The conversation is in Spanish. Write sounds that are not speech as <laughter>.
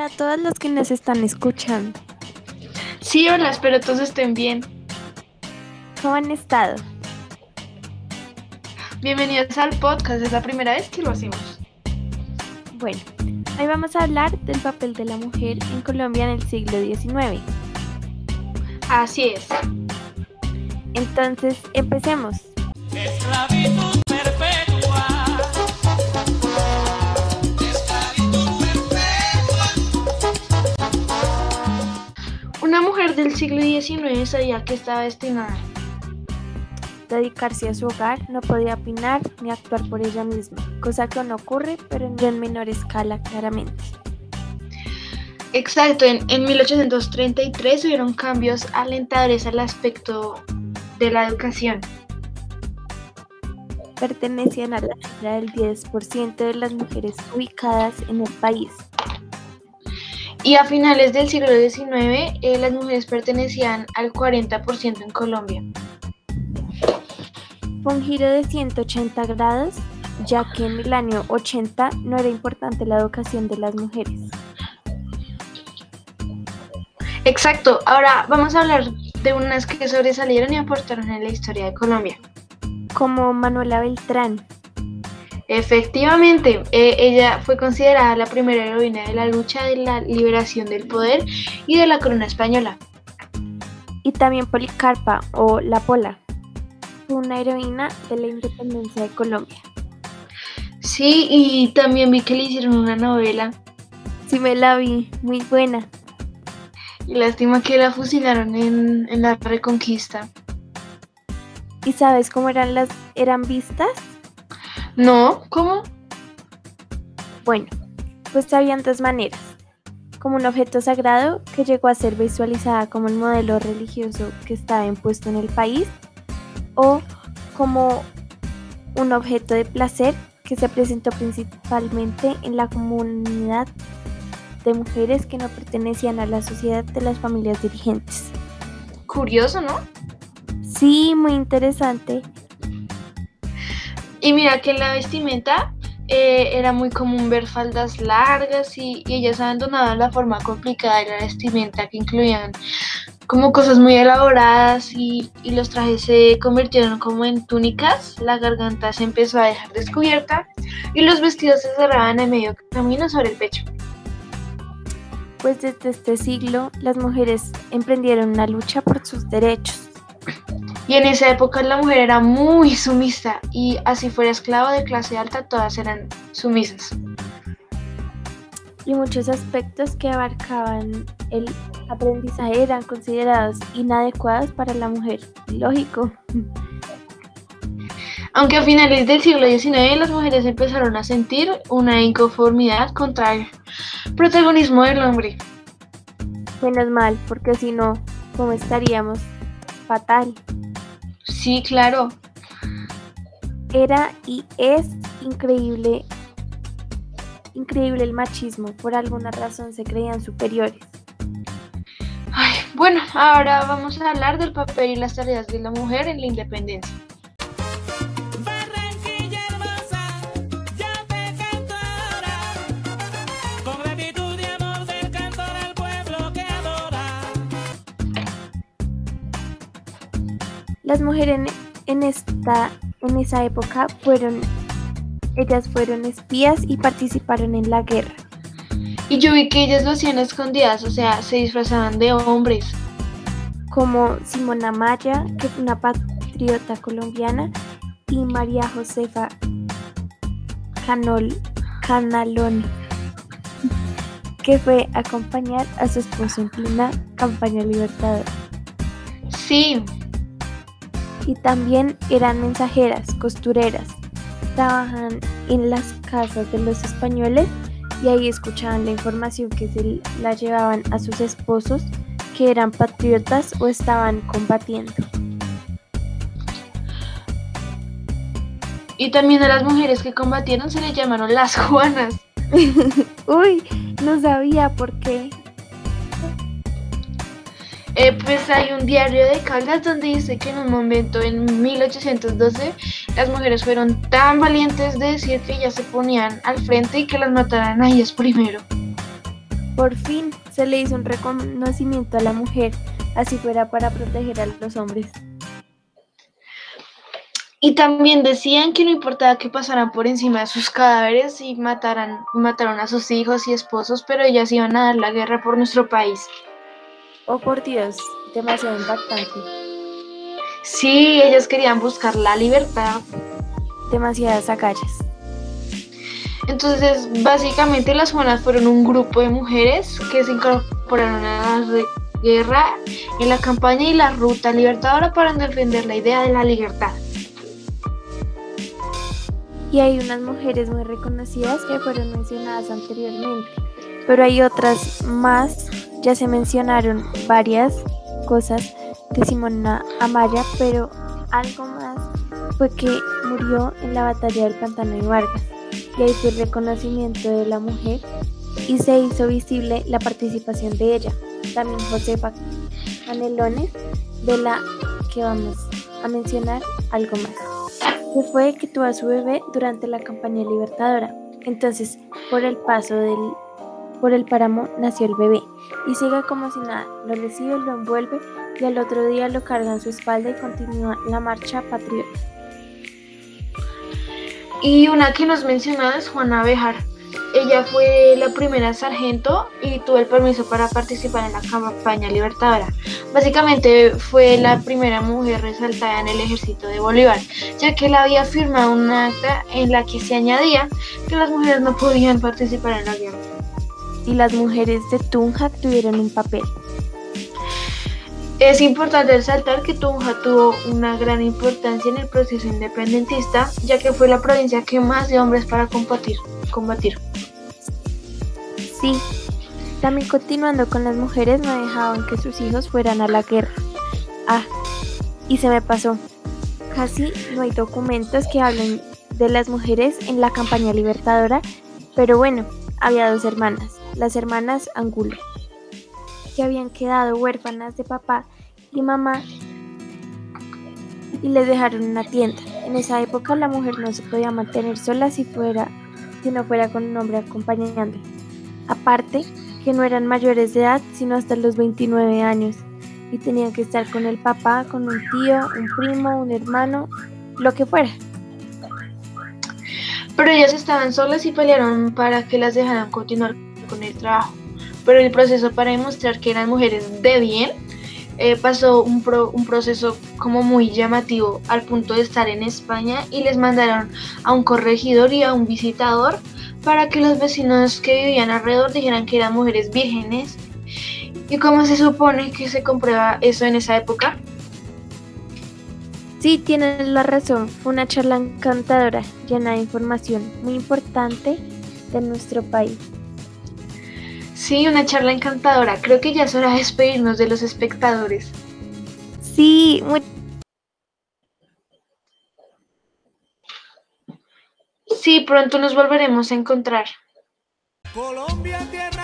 Hola a todos los que nos están escuchando. Sí, hola, espero todos estén bien. ¿Cómo han estado? Bienvenidos al podcast, es la primera vez que lo hacemos. Bueno, hoy vamos a hablar del papel de la mujer en Colombia en el siglo XIX. Así es. Entonces, empecemos. Esclavitud XIX sabía que estaba destinada. Dedicarse a su hogar, no podía opinar ni actuar por ella misma, cosa que no ocurre, pero en menor escala claramente. Exacto, en, en 1833 hubieron cambios alentadores al aspecto de la educación. Pertenecían a la cifra del 10% de las mujeres ubicadas en el país. Y a finales del siglo XIX, eh, las mujeres pertenecían al 40% en Colombia. Fue un giro de 180 grados, ya que en el año 80 no era importante la educación de las mujeres. Exacto, ahora vamos a hablar de unas que sobresalieron y aportaron en la historia de Colombia. Como Manuela Beltrán, Efectivamente, eh, ella fue considerada la primera heroína de la lucha de la liberación del poder y de la corona española. y también Policarpa o La Pola. Una heroína de la independencia de Colombia. Sí, y también vi que le hicieron una novela. Sí me la vi, muy buena. Y lástima que la fusilaron en, en la Reconquista. ¿Y sabes cómo eran las eran vistas? No, ¿cómo? Bueno, pues habían dos maneras. Como un objeto sagrado que llegó a ser visualizada como el modelo religioso que estaba impuesto en el país, o como un objeto de placer que se presentó principalmente en la comunidad de mujeres que no pertenecían a la sociedad de las familias dirigentes. Curioso, ¿no? Sí, muy interesante. Y mira que en la vestimenta eh, era muy común ver faldas largas y, y ellas abandonaban la forma complicada de la vestimenta que incluían como cosas muy elaboradas y, y los trajes se convirtieron como en túnicas, la garganta se empezó a dejar descubierta y los vestidos se cerraban en medio camino sobre el pecho. Pues desde este siglo las mujeres emprendieron una lucha por sus derechos. Y en esa época la mujer era muy sumisa y así fuera esclava de clase alta, todas eran sumisas. y muchos aspectos que abarcaban el aprendizaje eran considerados inadecuados para la mujer. Lógico. Aunque a finales del siglo XIX las mujeres empezaron a sentir una inconformidad contra el protagonismo del hombre. Menos mal, porque si no, ¿cómo estaríamos? Fatal. Sí, claro. Era y es increíble, increíble el machismo. Por alguna razón se creían superiores. Ay, bueno, ahora vamos a hablar del papel y las tareas de la mujer en la independencia. Las mujeres en, en esta, en esa época fueron, ellas fueron espías y participaron en la guerra. Y yo vi que ellas lo hacían escondidas, o sea, se disfrazaban de hombres. como Simona Maya, que fue una patriota colombiana, y María Josefa Canol, Canalón, que fue a acompañar a su esposo en plena campaña libertadora. Sí, Y también eran mensajeras, costureras, trabajan en las casas de los españoles y ahí escuchaban la información que se la llevaban a sus esposos que eran patriotas o estaban combatiendo. y también a las mujeres que combatieron se les llamaron las Juanas. <laughs> Uy, no sabía por qué. Eh, pues hay un diario de Caldas donde dice que en un momento en 1812 las mujeres fueron tan valientes de decir que ellas se ponían al frente y que las mataran a ellas primero. Por fin se le hizo un reconocimiento a la mujer, así fuera para proteger a los hombres. Y también decían que no importaba que pasaran por encima de sus cadáveres y mataran, mataron a sus hijos y esposos, pero ellas iban a dar la guerra por nuestro país. Oh, por Dios, demasiado impactante, Sí, ellas querían buscar la libertad. demasiadas agallas. Entonces, básicamente las Juanas fueron un grupo de mujeres que se incorporaron a la guerra en la campaña y la ruta libertadora para defender la idea de la libertad. Y hay unas mujeres muy reconocidas que fueron mencionadas anteriormente, pero hay otras más, ya se mencionaron varias cosas de Simona Amaya, pero algo más fue que murió en la batalla del Pantano de Vargas, y ahí el reconocimiento de la mujer y se hizo visible la participación de ella. También Josefa Canelones, de la que vamos a mencionar algo más que fue que tuvo a su bebé durante la campaña libertadora. Entonces, por el paso del por el páramo nació el bebé y sigue como si nada, lo recibe, lo envuelve y al otro día lo carga en su espalda y continúa la marcha patriota. Y una que nos mencionaba es Juana Bejar. Ella fue la primera sargento y tuvo el permiso para participar en la campaña libertadora. Básicamente fue la primera mujer resaltada en el ejército de Bolívar, ya que él había firmado un acta en la que se añadía que las mujeres no podían participar en la guerra. Y las mujeres de Tunja tuvieron un papel. Es importante resaltar que Tunja tuvo una gran importancia en el proceso independentista, ya que fue la provincia que más dio hombres para combatir. combatir. Sí, también continuando con las mujeres no dejaban que sus hijos fueran a la guerra. Ah, y se me pasó. Casi no hay documentos que hablen de las mujeres en la campaña libertadora, pero bueno, había dos hermanas, las hermanas Angulo, que habían quedado huérfanas de papá y mamá y les dejaron una tienda. En esa época la mujer no se podía mantener sola si fuera si no fuera con un hombre acompañante. Aparte, que no eran mayores de edad, sino hasta los 29 años, y tenían que estar con el papá, con un tío, un primo, un hermano, lo que fuera. Pero ellas estaban solas y pelearon para que las dejaran continuar con el trabajo. Pero el proceso para demostrar que eran mujeres de bien eh, pasó un, pro- un proceso como muy llamativo al punto de estar en España y les mandaron a un corregidor y a un visitador para que los vecinos que vivían alrededor dijeran que eran mujeres vírgenes. ¿Y cómo se supone que se comprueba eso en esa época? Sí, tienen la razón, fue una charla encantadora, llena de información muy importante de nuestro país. Sí, una charla encantadora. Creo que ya es hora de despedirnos de los espectadores. Sí, muy Sí, pronto nos volveremos a encontrar. Colombia, tierra